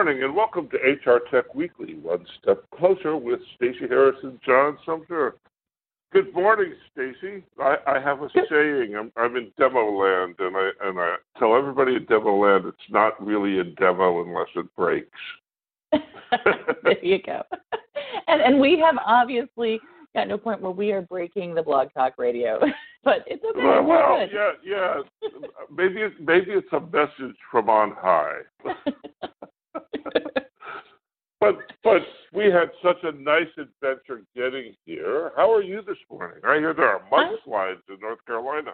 Good morning and welcome to HR Tech Weekly, one step closer with Stacey Harris and John Sumser. Good morning, Stacey. I, I have a saying. I'm, I'm in demo land, and I and I tell everybody in demo land it's not really a demo unless it breaks. there you go. And and we have obviously got no point where we are breaking the blog talk radio, but it's okay. Well, well yeah, yeah. maybe it's maybe it's a message from on high. but but we had such a nice adventure getting here. How are you this morning? I hear there are mudslides in North Carolina.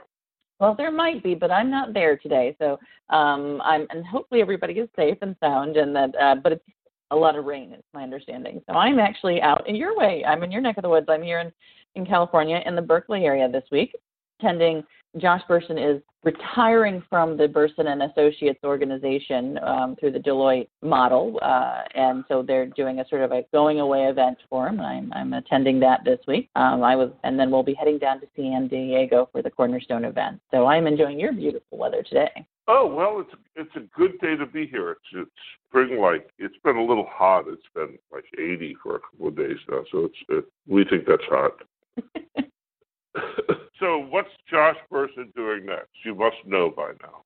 Well, there might be, but I'm not there today. So um, I'm, and hopefully everybody is safe and sound, and that. Uh, but it's a lot of rain, is my understanding. So I'm actually out in your way. I'm in your neck of the woods. I'm here in in California, in the Berkeley area this week, attending Josh Bersin is retiring from the Bersin and Associates organization um, through the Deloitte model, uh, and so they're doing a sort of a going away event for him. I'm, I'm attending that this week. Um, I was, and then we'll be heading down to San Diego for the Cornerstone event. So I'm enjoying your beautiful weather today. Oh well, it's it's a good day to be here. It's it's spring like. It's been a little hot. It's been like 80 for a couple of days now, so it's it, we think that's hot. so what's Josh Bersin doing next? You must know by now.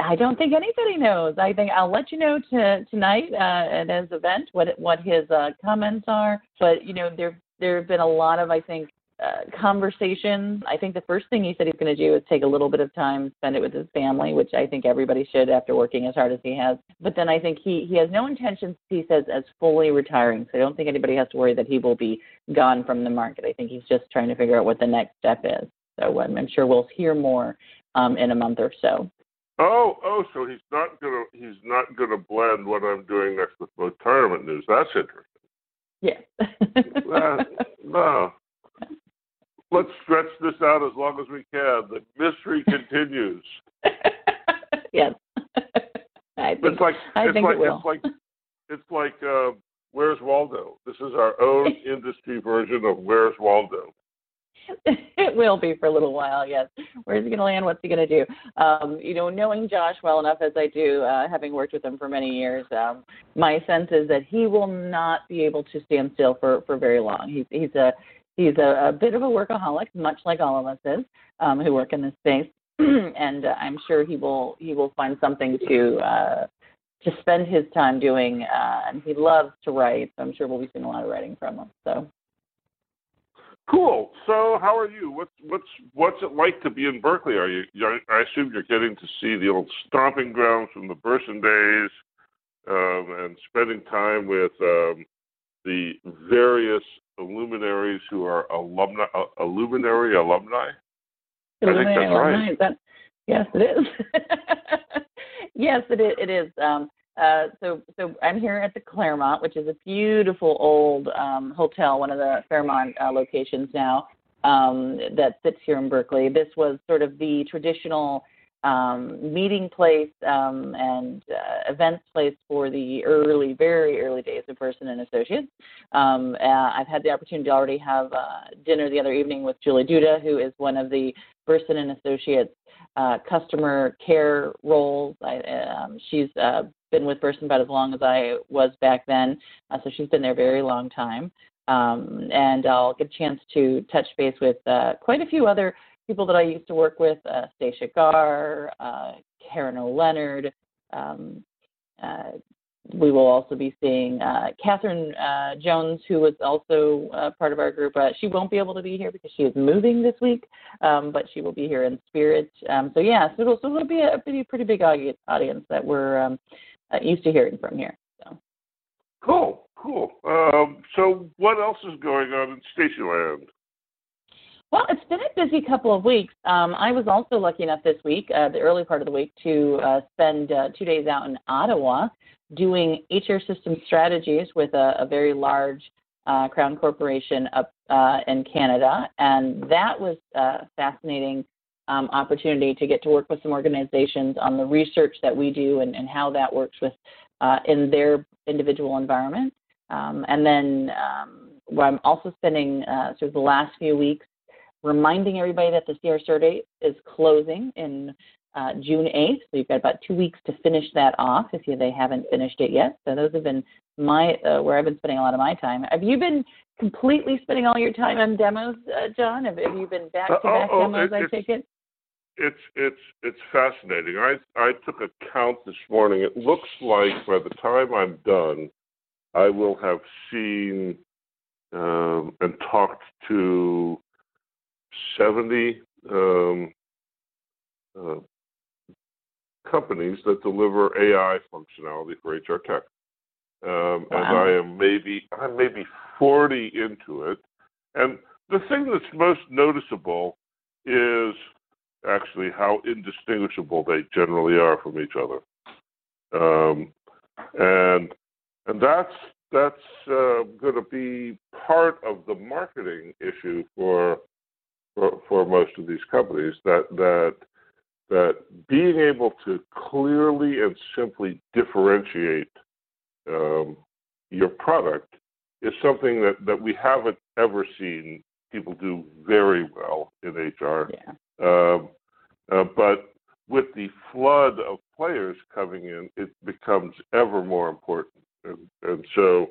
I don't think anybody knows. I think I'll let you know to, tonight uh, at his event what what his uh, comments are. But you know, there there have been a lot of I think uh, conversations. I think the first thing he said he's going to do is take a little bit of time, spend it with his family, which I think everybody should after working as hard as he has. But then I think he he has no intentions, he says, as fully retiring. So I don't think anybody has to worry that he will be gone from the market. I think he's just trying to figure out what the next step is. So um, I'm sure we'll hear more um, in a month or so. Oh, oh, so he's not gonna he's not gonna blend what I'm doing next with retirement news. That's interesting. Yes. uh, no, let's stretch this out as long as we can. The mystery continues. yes. I think, it's like I it's think like it will. it's like it's like uh, Where's Waldo? This is our own industry version of Where's Waldo. it will be for a little while, yes. Where's he going to land? What's he going to do? Um, you know, knowing Josh well enough as I do, uh, having worked with him for many years, um, my sense is that he will not be able to stand still for, for very long. He's, he's a he's a, a bit of a workaholic, much like all of us is, um, who work in this space, and uh, I'm sure he will he will find something to uh, to spend his time doing. Uh, and he loves to write, so I'm sure we'll be seeing a lot of writing from him. So. Cool. So, how are you? What's what's what's it like to be in Berkeley? Are you? I assume you're getting to see the old stomping grounds from the Bersin days, um, and spending time with um, the various luminaries who are alumni, uh, luminary alumni. I think that's alumni, right. That, yes, it is. yes, it is. It is. Um, uh, so, so I'm here at the Claremont, which is a beautiful old um, hotel, one of the Fairmont uh, locations now um, that sits here in Berkeley. This was sort of the traditional um, meeting place um, and uh, events place for the early, very early days of Bersin and Associates. Um, uh, I've had the opportunity to already have uh, dinner the other evening with Julie Duda, who is one of the Bersin and Associates uh, customer care roles. I, um, she's uh, been with Bersin about as long as I was back then, uh, so she's been there a very long time. Um, and I'll get a chance to touch base with quite a few other people that I used to work with, uh, Stacia Garr, uh, Karen O'Leonard. Um, uh, we will also be seeing uh, Catherine uh, Jones, who was also uh, part of our group. She won't be able to be here because she is moving this week, um, but she will be here in spirit. Um, so yeah, so it'll, so it'll be a pretty pretty big audience that we're um, uh, used to hearing from here. So. Cool, cool. Um, so what else is going on in Staceyland? Well, it's been a busy couple of weeks. Um, I was also lucky enough this week, uh, the early part of the week, to uh, spend uh, two days out in Ottawa doing HR system strategies with a, a very large uh, crown corporation up uh, in Canada, and that was a fascinating um, opportunity to get to work with some organizations on the research that we do and, and how that works with uh, in their individual environment. Um, and then um, I'm also spending sort of the last few weeks reminding everybody that the CR survey is closing in uh, June 8th. So you've got about two weeks to finish that off if you, they haven't finished it yet. So those have been my uh, where I've been spending a lot of my time. Have you been completely spending all your time on demos, uh, John? Have, have you been back to back oh, demos? it, I take it. It's it's it's fascinating. I I took a count this morning. It looks like by the time I'm done, I will have seen um, and talked to seventy um, uh, companies that deliver AI functionality for HR tech. Um, wow. And I am maybe I'm maybe 40 into it. And the thing that's most noticeable is actually how indistinguishable they generally are from each other. Um, and and that's that's uh, going to be part of the marketing issue for, for for most of these companies that that that being able to clearly and simply differentiate um, your product is something that, that we haven't ever seen people do very well in HR. Yeah. Um, uh, but with the flood of players coming in, it becomes ever more important. And, and so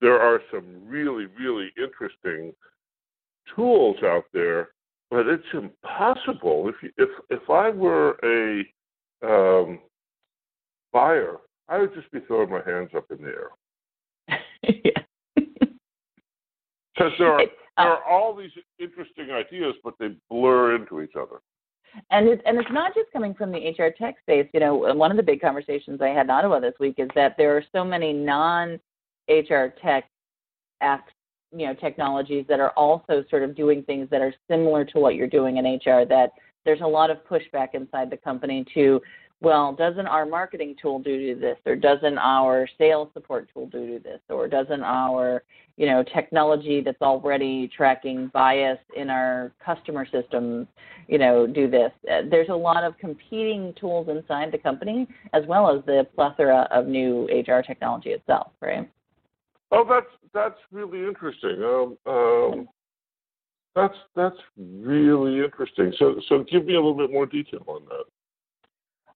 there are some really, really interesting tools out there, but it's impossible. If you, if if I were a um, buyer, I would just be throwing my hands up in the air. Because there are there are all these interesting ideas, but they blur into each other. And it's and it's not just coming from the HR tech space. You know, one of the big conversations I had in Ottawa this week is that there are so many non HR tech acts, you know, technologies that are also sort of doing things that are similar to what you're doing in HR. That there's a lot of pushback inside the company to well, doesn't our marketing tool do this, or doesn't our sales support tool do this, or doesn't our you know technology that's already tracking bias in our customer systems, you know, do this? Uh, there's a lot of competing tools inside the company, as well as the plethora of new HR technology itself, right? Oh, that's that's really interesting. Um, um, that's that's really interesting. So so give me a little bit more detail on that.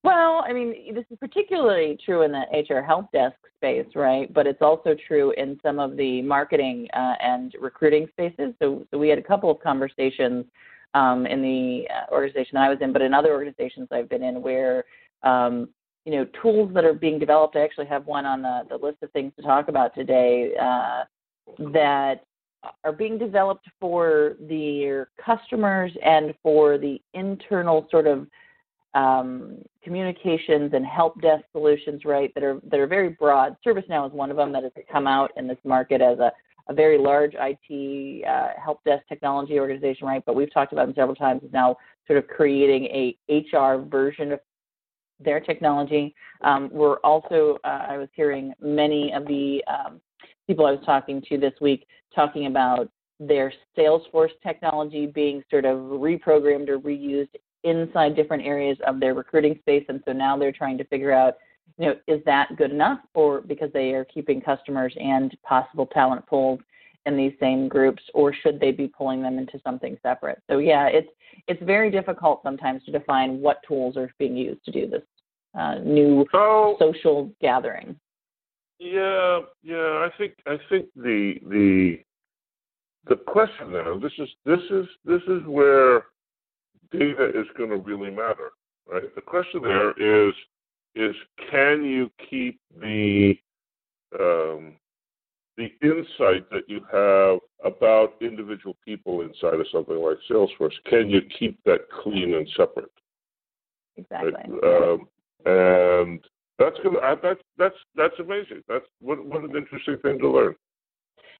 Well, I mean, this is particularly true in the HR help desk space, right? But it's also true in some of the marketing uh, and recruiting spaces. So, so we had a couple of conversations um, in the uh, organization I was in, but in other organizations I've been in where um, you know tools that are being developed. I actually have one on the, the list of things to talk about today uh, that are being developed for their customers and for the internal sort of um, communications and help desk solutions, right? That are that are very broad. ServiceNow is one of them that has come out in this market as a, a very large IT uh, help desk technology organization, right? But we've talked about them several times. Is now sort of creating a HR version of their technology. Um, we're also, uh, I was hearing many of the um, people I was talking to this week talking about their Salesforce technology being sort of reprogrammed or reused inside different areas of their recruiting space. And so now they're trying to figure out, you know, is that good enough or because they are keeping customers and possible talent pools in these same groups or should they be pulling them into something separate? So yeah, it's it's very difficult sometimes to define what tools are being used to do this uh, new so, social gathering. Yeah, yeah, I think I think the the the question now this is this is this is where data is going to really matter, right? The question there is is can you keep the um, the insight that you have about individual people inside of something like Salesforce? Can you keep that clean and separate? Exactly. Um, and that's gonna that's that's that's amazing. That's what what an interesting thing to learn.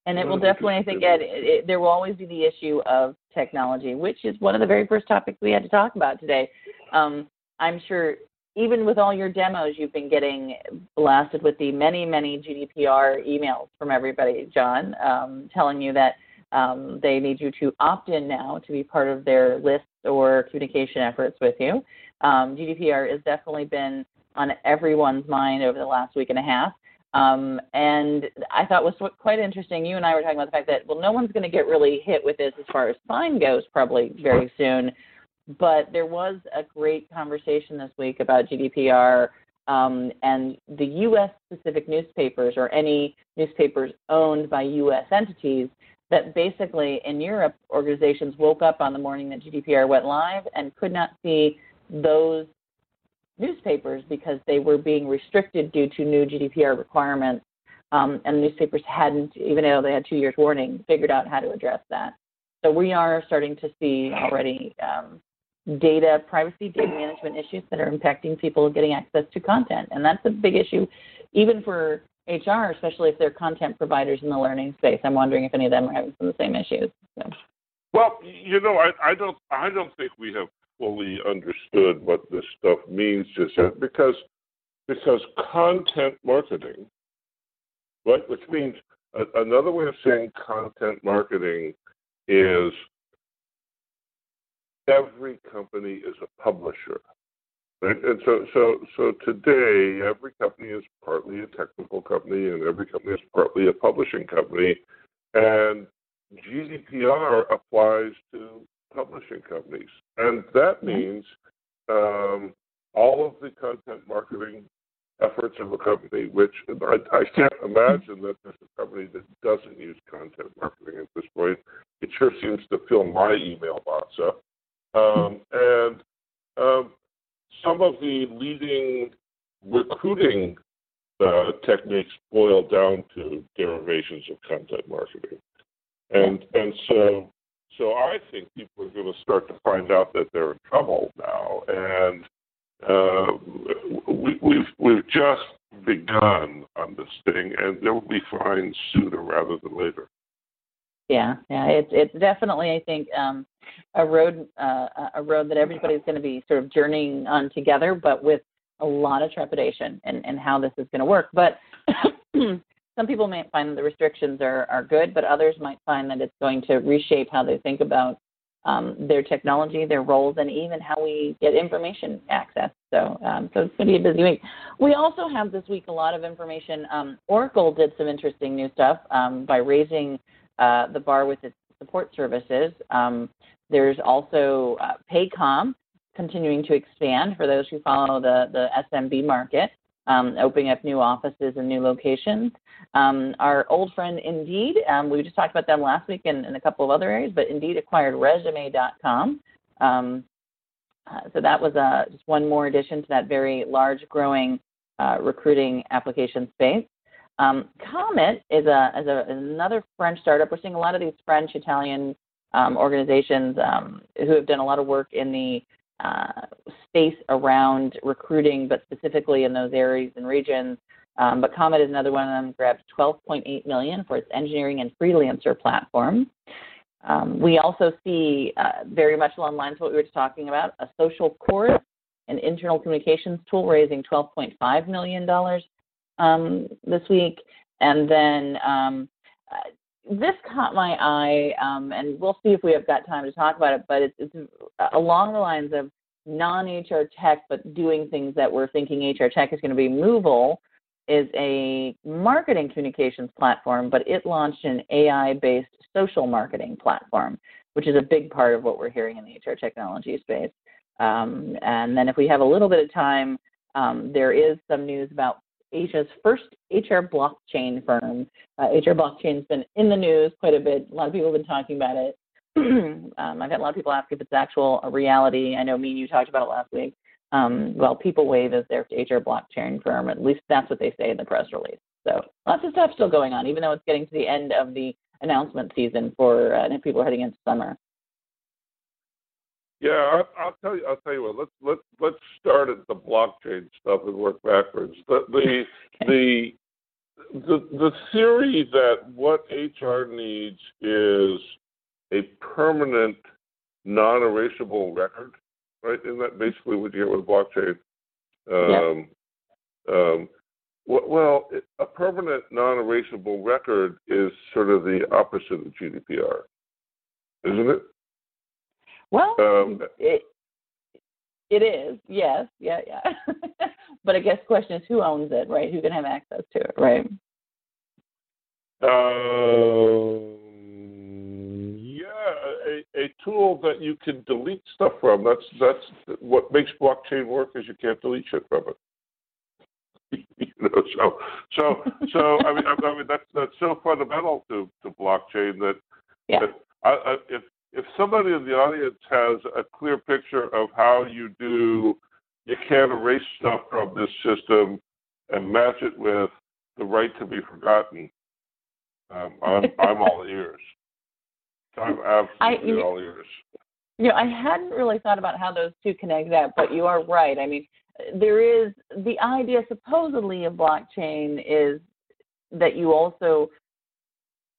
And it will definitely, I think, Ed, it, it, there will always be the issue of technology, which is one of the very first topics we had to talk about today. Um, I'm sure, even with all your demos, you've been getting blasted with the many, many GDPR emails from everybody, John, um, telling you that um, they need you to opt in now to be part of their lists or communication efforts with you. Um, GDPR has definitely been on everyone's mind over the last week and a half. Um, and I thought was quite interesting. You and I were talking about the fact that well, no one's going to get really hit with this as far as fine goes, probably very soon. But there was a great conversation this week about GDPR um, and the U.S. specific newspapers or any newspapers owned by U.S. entities that basically in Europe, organizations woke up on the morning that GDPR went live and could not see those newspapers because they were being restricted due to new GDPR requirements. Um, and newspapers hadn't, even though they had two years warning, figured out how to address that. So we are starting to see already um, data privacy, data management issues that are impacting people getting access to content. And that's a big issue, even for HR, especially if they're content providers in the learning space. I'm wondering if any of them are having some of the same issues. So. Well, you know, I, I don't, I don't think we have fully understood what this stuff means just yet, because because content marketing, right, which means a, another way of saying content marketing is every company is a publisher. Right? And so, so, so today, every company is partly a technical company, and every company is partly a publishing company. And GDPR applies to publishing companies, and that mm-hmm. means um, all of the content marketing efforts of a company. Which I, I can't imagine that there's a company that doesn't use content marketing at this point. It sure seems to fill my email box up. Um, and um, some of the leading recruiting uh, techniques boil down to derivations of content marketing, and and so so I think people are going to start to find out that they're in trouble now, and uh, we, we've we've just begun on this thing, and there will be fines sooner rather than later. Yeah, yeah, it's it's definitely I think um, a road uh, a road that everybody's going to be sort of journeying on together, but with a lot of trepidation and and how this is going to work. But some people may find that the restrictions are are good, but others might find that it's going to reshape how they think about um, their technology, their roles, and even how we get information access. So, um, so it's going to be a busy week. We also have this week a lot of information. Um, Oracle did some interesting new stuff um, by raising uh, the bar with its support services. Um, there's also uh, Paycom continuing to expand for those who follow the, the SMB market, um, opening up new offices and new locations. Um, our old friend Indeed, um, we just talked about them last week in, in, a couple of other areas, but Indeed acquired Resume.com. Um, uh, so that was uh, just one more addition to that very large, growing uh, recruiting application space. Um, Comet is, a, is a, another French startup. We're seeing a lot of these French, Italian um, organizations um, who have done a lot of work in the uh, space around recruiting, but specifically in those areas and regions. Um, but Comet is another one of them. Grabbed 12.8 million for its engineering and freelancer platform. Um, we also see uh, very much along the lines of what we were talking about a SocialChorus, an internal communications tool, raising 12.5 million dollars um, this week, and then um, this caught my eye, um, and we'll see if we have got time to talk about it. But it's, it's along the lines of non-HR tech, but doing things that we're thinking HR tech is going to be. Movable is a marketing communications platform, but it launched an AI-based social marketing platform, which is a big part of what we're hearing in the HR technology space. Um, and then if we have a little bit of time, um, there is some news about Asia's first HR blockchain firm. Uh, HR blockchain's been in the news quite a bit. A lot of people have been talking about it. um, I've had a lot of people ask if it's actual a reality. I know me and you talked about it last week. Um, well, PeopleWave is their HR blockchain firm. At least that's what they say in the press release. So lots of stuff still going on, even though it's getting to the end of the announcement season for uh, and people are heading into summer. Yeah, I'll, I'll tell you. I'll tell you what. Let's let's let's start at the blockchain stuff and work backwards. The the the the, the theory that what HR needs is a permanent, non-erasable record, right? Isn't that basically what you get with blockchain? Um, yeah. um, well, a permanent, non-erasable record is sort of the opposite of GDPR, isn't it? Well, um, it it is, yes, yeah, yeah. but I guess the question is who owns it, right? Who can have access to it, right? Um, yeah, a, a tool that you can delete stuff from. That's that's what makes blockchain work is you can't delete shit from it. you know, so so so I mean I, mean that's that's so fundamental to, to blockchain that, yeah. that I, I, if if somebody in the audience has a clear picture of how you do you can't erase stuff from this system and match it with the right to be forgotten, um, I'm I'm all ears. I'm absolutely I, all ears. You know, I hadn't really thought about how those two connect that, but you are right. I mean, there is the idea supposedly of blockchain is that you also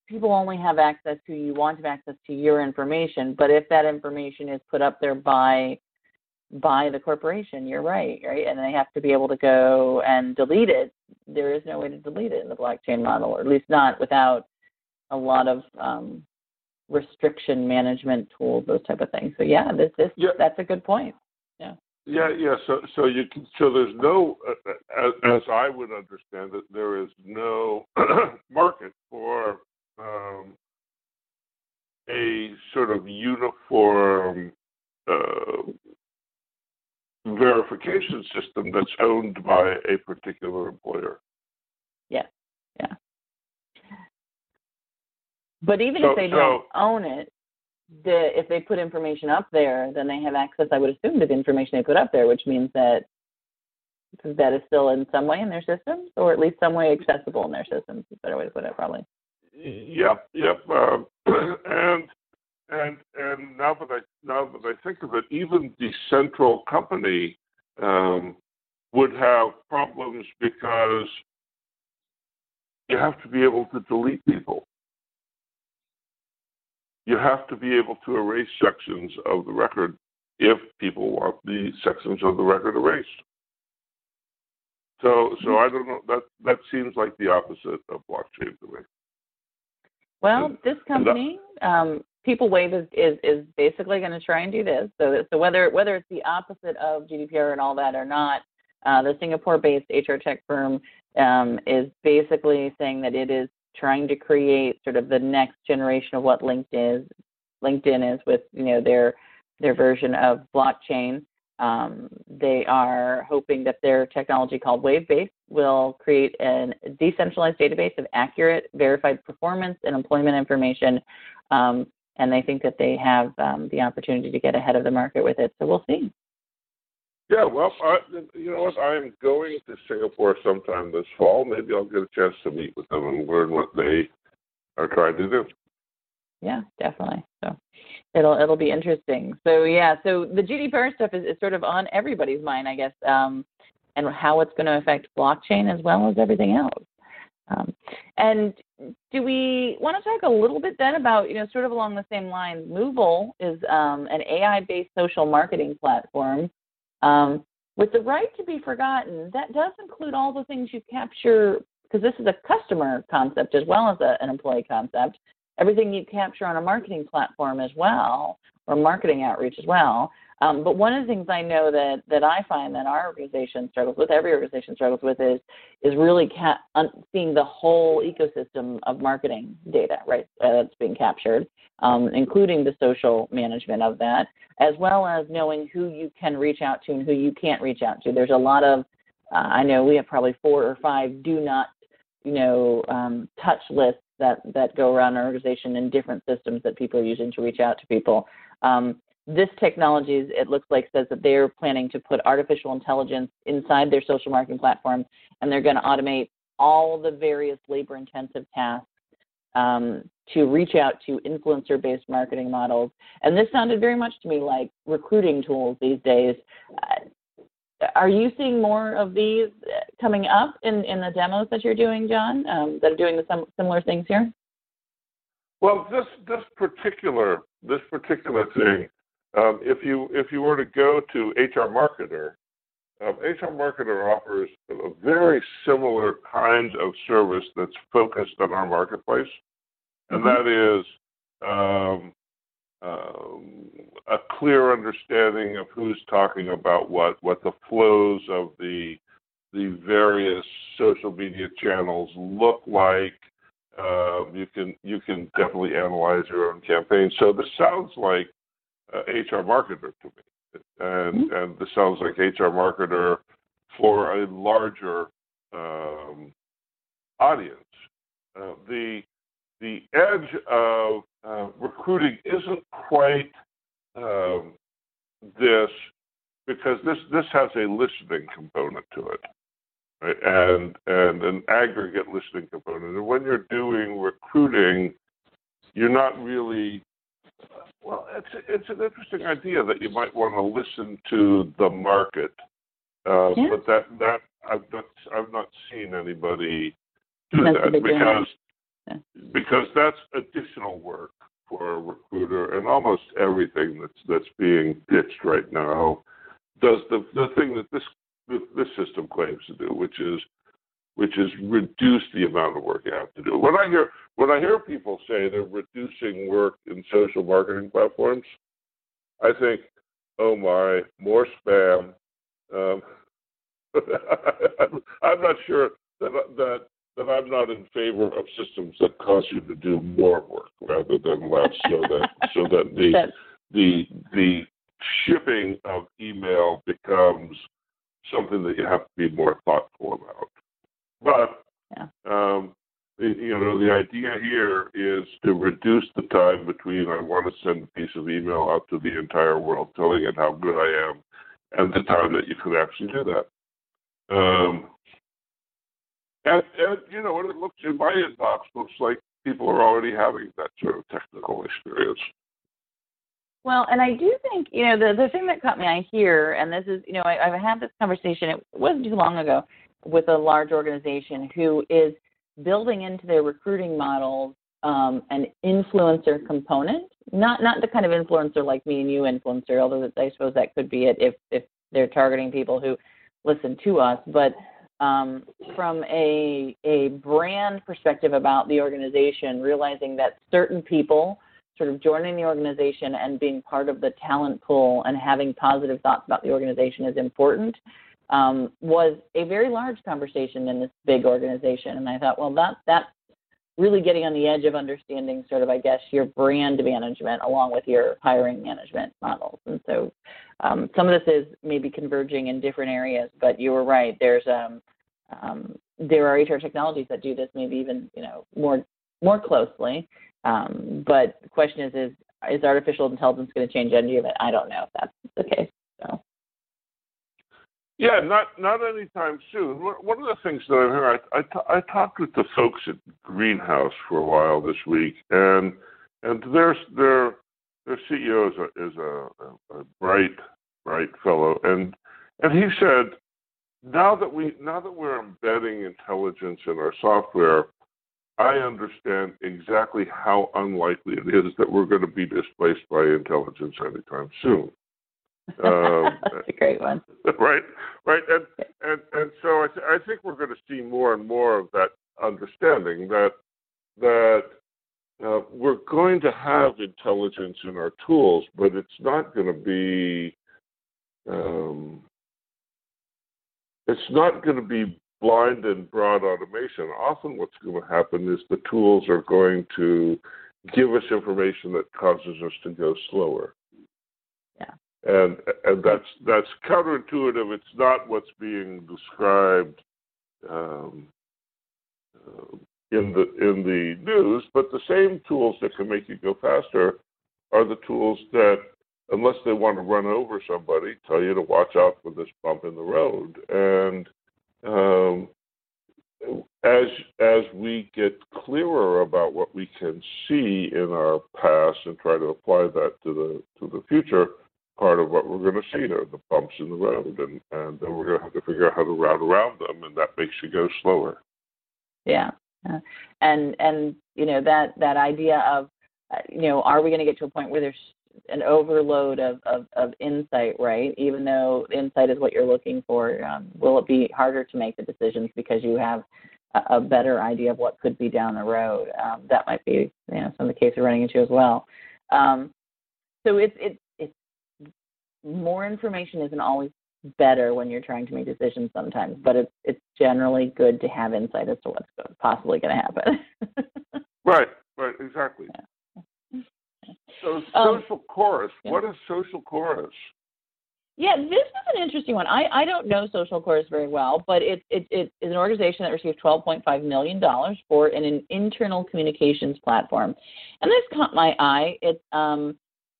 people only have access to you want to have access to your information, but if that information is put up there by by the corporation, you're right, right? And they have to be able to go and delete it. There is no way to delete it in the blockchain model, or at least not without a lot of um, restriction management tools, those type of things. So yeah, this this yeah. that's a good point. Yeah. Yeah, yeah. So, so you can. So there's no, uh, as, as I would understand it, there is no market for um, a sort of uniform uh, verification system that's owned by a particular employer. Yeah, yeah. But even so, if they so, don't own it, the, if they put information up there, then they have access, I would assume, to the information they put up there, which means that that is still in some way in their systems, or at least some way accessible in their systems. Is a better way to put it, probably. Yep, yep. Um, and and and now that I now that I think of it, even the central company um, would have problems because you have to be able to delete people you have to be able to erase sections of the record if people want the sections of the record erased. So, so I don't know. That that seems like the opposite of blockchain to me. Well, this company, um, PeopleWave, is, is is basically going to try and do this. So, so whether whether it's the opposite of GDPR and all that or not, uh, the Singapore-based HR tech firm um, is basically saying that it is trying to create sort of the next generation of what LinkedIn is. LinkedIn is with you know their their version of blockchain. Um, they are hoping that their technology called Wavebase will create a decentralized database of accurate, verified performance and employment information. Um, and they think that they have um, the opportunity to get ahead of the market with it. So we'll see. Yeah, well, I, you know what? I'm going to Singapore sometime this fall. Maybe I'll get a chance to meet with them and learn what they are trying to do. Yeah, definitely. So it'll it'll be interesting. So yeah, so the GDPR stuff is, is sort of on everybody's mind, I guess, um, and how it's going to affect blockchain as well as everything else. Um, and do we want to talk a little bit then about, you know, sort of along the same lines? Movable is um, an AI-based social marketing platform um, with the right to be forgotten, that does include all the things you capture, because this is a customer concept as well as a, an employee concept. Everything you capture on a marketing platform as well, or marketing outreach as well. Um, but one of the things I know that, that I find that our organization struggles with, every organization struggles with, is is really ca- un- seeing the whole ecosystem of marketing data, right, uh, that's being captured, um, including the social management of that, as well as knowing who you can reach out to and who you can't reach out to. There's a lot of, uh, I know we have probably four or five do not, you know, um, touch lists that that go around our organization in different systems that people are using to reach out to people. Um, this technology, it looks like, says that they're planning to put artificial intelligence inside their social marketing platform, and they're going to automate all the various labor-intensive tasks um, to reach out to influencer-based marketing models. And this sounded very much to me like recruiting tools these days. Uh, are you seeing more of these coming up in, in the demos that you're doing, John, um, that are doing the some similar things here? Well, this this particular this particular thing um, if you if you were to go to HR Marketer, um, HR Marketer offers a very similar kind of service that's focused on our marketplace, and mm-hmm. that is um, a clear understanding of who's talking about what, what the flows of the the various social media channels look like, Um, you can you can definitely analyze your own campaign. So this sounds like uh, HR marketer to me, and mm-hmm. and this sounds like HR marketer for a larger um, audience. Uh, the the edge of uh, recruiting isn't quite um, this because this this has a listening component to it, right? and and an aggregate listening component. And when you're doing recruiting, you're not really well. It's it's an interesting idea that you might want to listen to the market, uh, yeah. but that that I've not I've not seen anybody do that's that because. Because that's additional work for a recruiter, and almost everything that's that's being pitched right now does the the thing that this this system claims to do, which is which is reduce the amount of work you have to do. When I hear when I hear people say they're reducing work in social marketing platforms, I think, oh my, more spam. Um, I'm not sure that that that I'm not in favor of systems that cause you to do more work rather than less, so that so that the the the shipping of email becomes something that you have to be more thoughtful about. But yeah. um, you know, the idea here is to reduce the time between I want to send a piece of email out to the entire world telling it how good I am and the time that you can actually do that. Um, and, and, you know, it looks in my inbox, looks like people are already having that sort of technical experience. Well, and I do think, you know, the the thing that caught me eye here, and this is, you know, I, I've had this conversation, it wasn't too long ago, with a large organization who is building into their recruiting models um, an influencer component, not not the kind of influencer like me and you influencer, although I suppose that could be it if if they're targeting people who listen to us, but um, from a a brand perspective about the organization, realizing that certain people sort of joining the organization and being part of the talent pool and having positive thoughts about the organization is important um, was a very large conversation in this big organization. And I thought, well, that that's really getting on the edge of understanding sort of, I guess, your brand management along with your hiring management models. And so um, some of this is maybe converging in different areas, but you were right. There's um, um, there are HR technologies that do this maybe even you know more more closely. Um, but the question is, is is artificial intelligence going to change any of it? I don't know if that's the case. Yeah, not not anytime soon. One of the things that I'm hearing, I, I, t- I talked with the folks at Greenhouse for a while this week, and and their their their CEO is a is a, a bright bright fellow, and and he said now that we now that we're embedding intelligence in our software, I understand exactly how unlikely it is that we're going to be displaced by intelligence anytime soon. Um, That's a great one. Right, right, and and and so I, th- I think we're going to see more and more of that understanding that that uh, we're going to have intelligence in our tools, but it's not going to be um, it's not going to be blind and broad automation. Often, what's going to happen is the tools are going to give us information that causes us to go slower. Yeah. And and that's that's counterintuitive. It's not what's being described um, in the in the news, but the same tools that can make you go faster are the tools that unless they want to run over somebody, tell you to watch out for this bump in the road. And um, as as we get clearer about what we can see in our past and try to apply that to the to the future, part of what we're going to see are the bumps in the road, and and then we're going to have to figure out how to route around them, and that makes you go slower. Yeah, and and you know that that idea of you know, are we going to get to a point where there's an overload of, of, of insight, right? Even though insight is what you're looking for, um, will it be harder to make the decisions because you have a, a better idea of what could be down the road? Um, that might be, you know, some of the cases we're running into as well. Um, so it's it's more information isn't always better when you're trying to make decisions sometimes, but it's it's generally good to have insight as to what's possibly going to happen. Right, right, exactly. Yeah. So Um, social chorus. yeah. What is SocialChorus? Yeah, this is an interesting one. I, I don't know SocialChorus very well, but it, it, it is an organization that received $12.5 million for an, an internal communications platform. And this caught my eye. It's, um,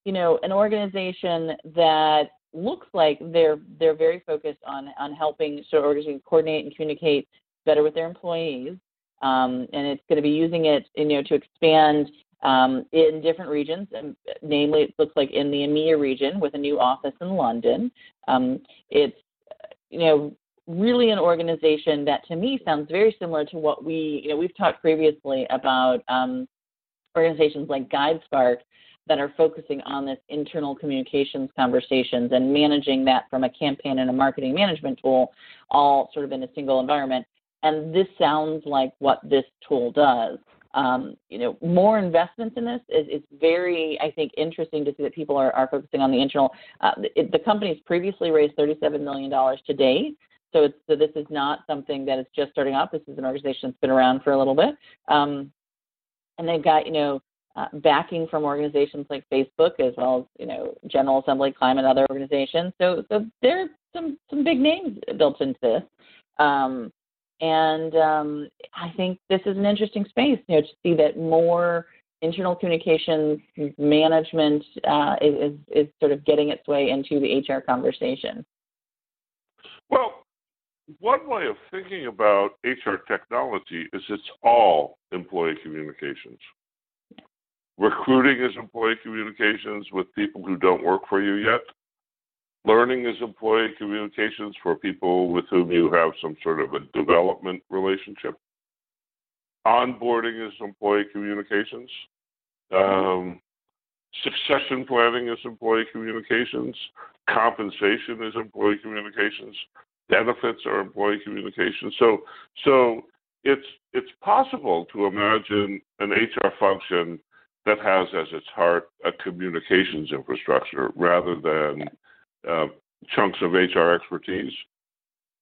you know, an organization that looks like they're, they're very focused on, on helping sort of organizations coordinate and communicate better with their employees. Um, and it's going to be using it, you know, to expand um, in different regions, and namely, it looks like in the EMEA region with a new office in London. Um, it's, you know, really an organization that to me sounds very similar to what we, you know, we've talked previously about um, organizations like GuideSpark that are focusing on this internal communications conversations and managing that from a campaign and a marketing management tool, all sort of in a single environment. And this sounds like what this tool does um, you know, more investments in this is, very, I think, interesting to see that people are, are focusing on the internal. Uh, it, the company's previously raised $37 million to date. So, so this is not something that is just starting up. This is an organization that's been around for a little bit. Um, and they've got, you know, uh, backing from organizations like Facebook as well as, you know, General Assembly, Climate, other organizations. So, so there are some, some big names built into this. Um, and um, I think this is an interesting space, you know, to see that more internal communications management uh, is, is sort of getting its way into the HR conversation. Well, one way of thinking about HR technology is it's all employee communications. Recruiting is employee communications with people who don't work for you yet. Learning is employee communications for people with whom you have some sort of a development relationship. Onboarding is employee communications. Um, succession planning is employee communications. Compensation is employee communications. Benefits are employee communications. So, so it's it's possible to imagine an HR function that has as its heart a communications infrastructure rather than uh, chunks of HR expertise.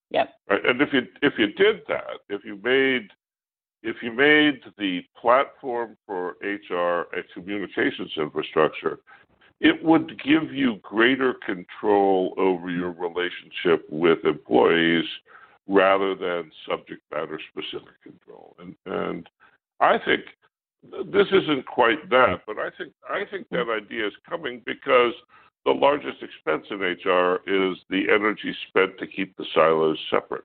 Yep. Right? And if you if you did that, if you made if you made the platform for HR a communications infrastructure, it would give you greater control over your relationship with employees rather than subject matter specific control. And and I think this isn't quite that, but I think I think that idea is coming because the largest expense in HR is the energy spent to keep the silos separate.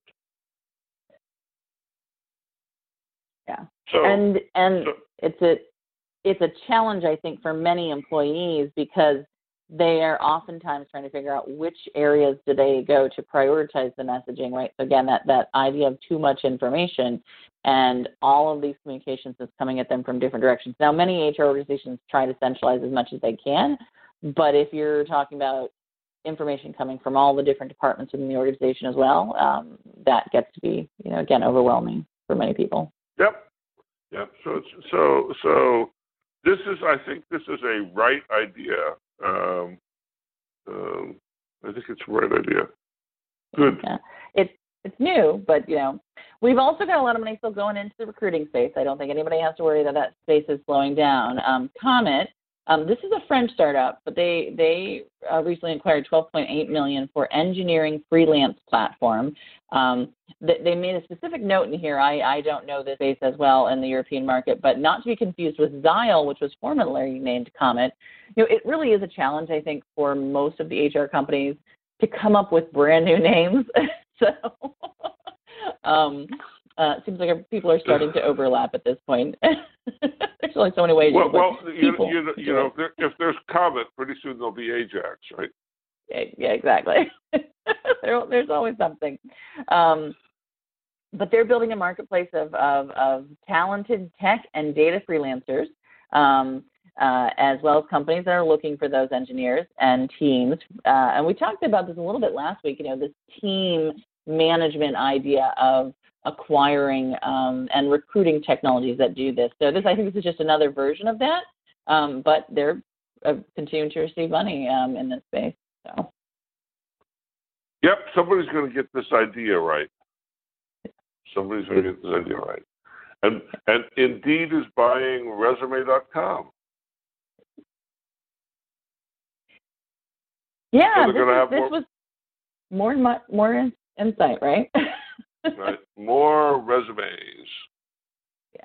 Yeah. So and and so, it's a it's a challenge I think for many employees because they are oftentimes trying to figure out which areas do they go to prioritize the messaging, right? So again, that that idea of too much information and all of these communications is coming at them from different directions. Now, many HR organizations try to centralize as much as they can, but if you're talking about information coming from all the different departments within the organization as well, um, that gets to be, you know, again, overwhelming for many people. Yep. Yep. So so so this is I think this is a right idea. Um, um, I think it's a right idea. Good. Yeah. It's it's new, but you know, we've also got a lot of money still going into the recruiting space. I don't think anybody has to worry that that space is slowing down. Um, Comet um, this is a French startup, but they they uh, recently acquired 12.8 million for engineering freelance platform. Um, they, they, made a specific note in here. I, I don't know this space as well in the European market, but not to be confused with Xyle, which was formerly named Comet. You know, it really is a challenge, I think, for most of the HR companies to come up with brand new names. so. um, uh, it seems like people are starting to overlap at this point. there's only so many ways. Well, well you, you, you know, if, there, if there's Comet, pretty soon there'll be Ajax, right? Yeah, yeah exactly. there, there's always something. Um, but they're building a marketplace of, of, of talented tech and data freelancers, um, uh, as well as companies that are looking for those engineers and teams. Uh, and we talked about this a little bit last week. You know, this team management idea of acquiring um, and recruiting technologies that do this. So this, I think, this is just another version of that. Um, but they're uh, continuing to receive money um, in this space. So. Yep, somebody's going to get this idea right. Somebody's going to get this idea right. And and Indeed is buying Resume.com. Yeah, so this, is, this more... was more more insight, right? right. More resumes. Yeah.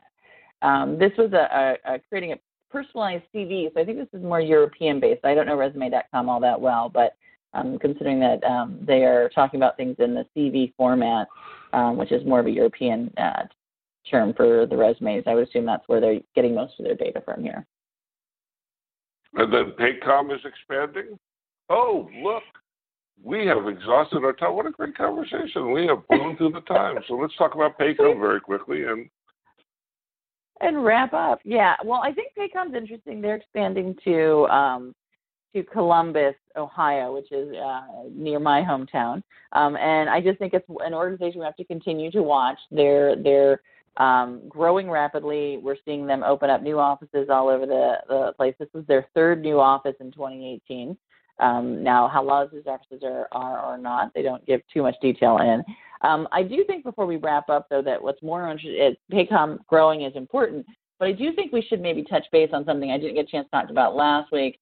Um, this was a, a, a, creating a personalized CV. So I think this is more European based. I don't know resume.com all that well, but um, considering that um, they are talking about things in the CV format, um, which is more of a European uh, term for the resumes, I would assume that's where they're getting most of their data from here. And then Paycom is expanding? Oh, look, we have exhausted our time. What a great conversation. We have blown through the time. So let's talk about Paycom very quickly and and wrap up. Yeah. Well, I think Paycom's interesting. They're expanding to um, to Columbus, Ohio, which is uh, near my hometown. Um, and I just think it's an organization we have to continue to watch. They're they're um, growing rapidly. We're seeing them open up new offices all over the, the place. This is their third new office in 2018. Um, now, how large these offices are, are or not, they don't give too much detail in. Um, I do think before we wrap up, though, that what's more interesting, Paycom growing is important, but I do think we should maybe touch base on something I didn't get a chance to talk about last week.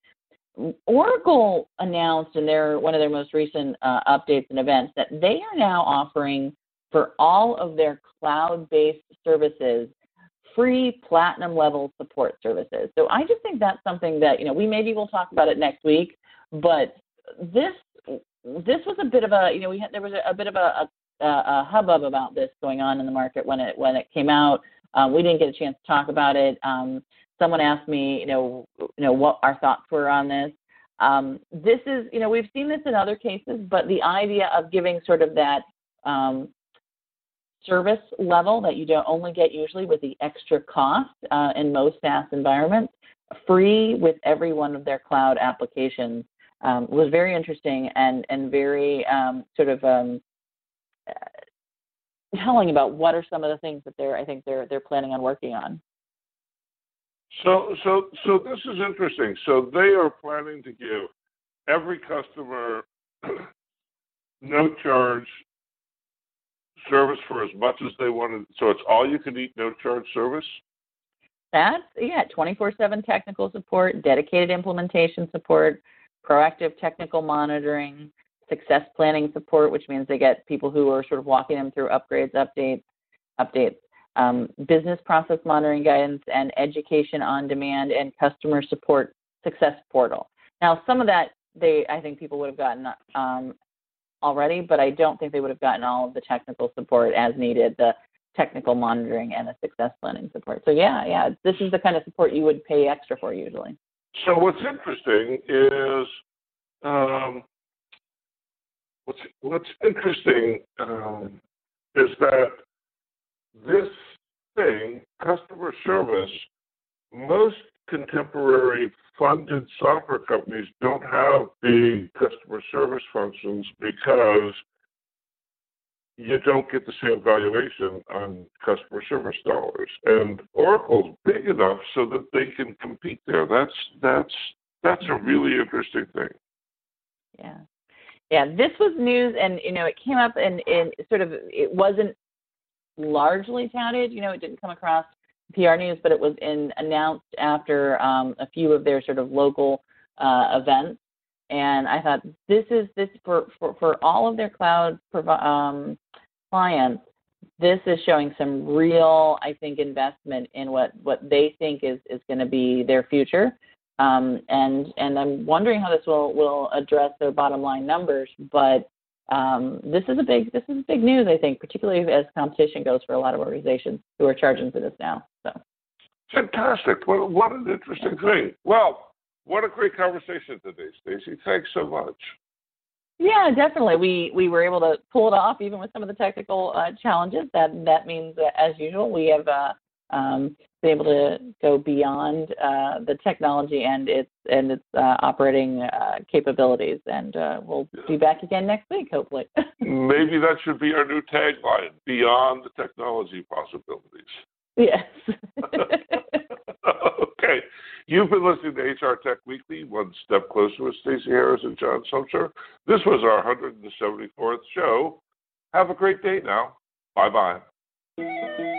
Oracle announced in their one of their most recent uh, updates and events that they are now offering for all of their cloud-based services free platinum level support services. So I just think that's something that you know we maybe will talk about it next week. But this this was a bit of a you know we had there was a, a bit of a, a, a hubbub about this going on in the market when it when it came out. Um, we didn't get a chance to talk about it. Um, someone asked me you know you know what our thoughts were on this. Um, this is you know we've seen this in other cases, but the idea of giving sort of that um, service level that you don't only get usually with the extra cost uh, in most SaaS environments, free with every one of their cloud applications um, was very interesting and and very um, sort of um, telling about what are some of the things that they're I think they're they're planning on working on. So so so this is interesting. So they are planning to give every customer no charge service for as much as they wanted. So it's all you can eat, no charge service. That's yeah, 24/7 technical support, dedicated implementation support, proactive technical monitoring, success planning support, which means they get people who are sort of walking them through upgrades, updates, updates, um, business process monitoring guidance, and education on demand and customer support success portal. Now, some of that they I think people would have gotten um, already, but I don't think they would have gotten all of the technical support as needed, the technical monitoring and the success planning support. So yeah, yeah, this is the kind of support you would pay extra for usually. So what's interesting is um, what's what's interesting um, is that this thing, customer service, most contemporary funded software companies don't have the customer service functions because you don't get the same valuation on customer service dollars. And Oracle's big enough so that they can compete there. That's that's that's a really interesting thing. Yeah. Yeah, this was news and you know, it came up and, and sort of it wasn't largely touted, you know, it didn't come across PR news, but it was in announced after um, a few of their sort of local uh, events and I thought this is this for for, for all of their cloud um, clients. This is showing some real, I think, investment in what what they think is is going to be their future. Um, and and I'm wondering how this will will address their bottom line numbers. But um, this is a big this is big news, I think, particularly as competition goes for a lot of organizations who are charging for this now. So fantastic! What what an interesting thing. Well, what a great conversation today, Stacey. Thanks so much. Yeah, definitely. We we were able to pull it off even with some of the technical uh, challenges. That that means that, as usual, we have uh, um, been able to go beyond uh, the technology and its and its uh, operating uh, capabilities. And uh, we'll be back again next week, hopefully. Maybe that should be our new tagline: Beyond the technology possibilities. Yes. You've been listening to HR Tech Weekly, one step closer with Stacey Harris and John Sumser. This was our 174th show. Have a great day now. Bye bye.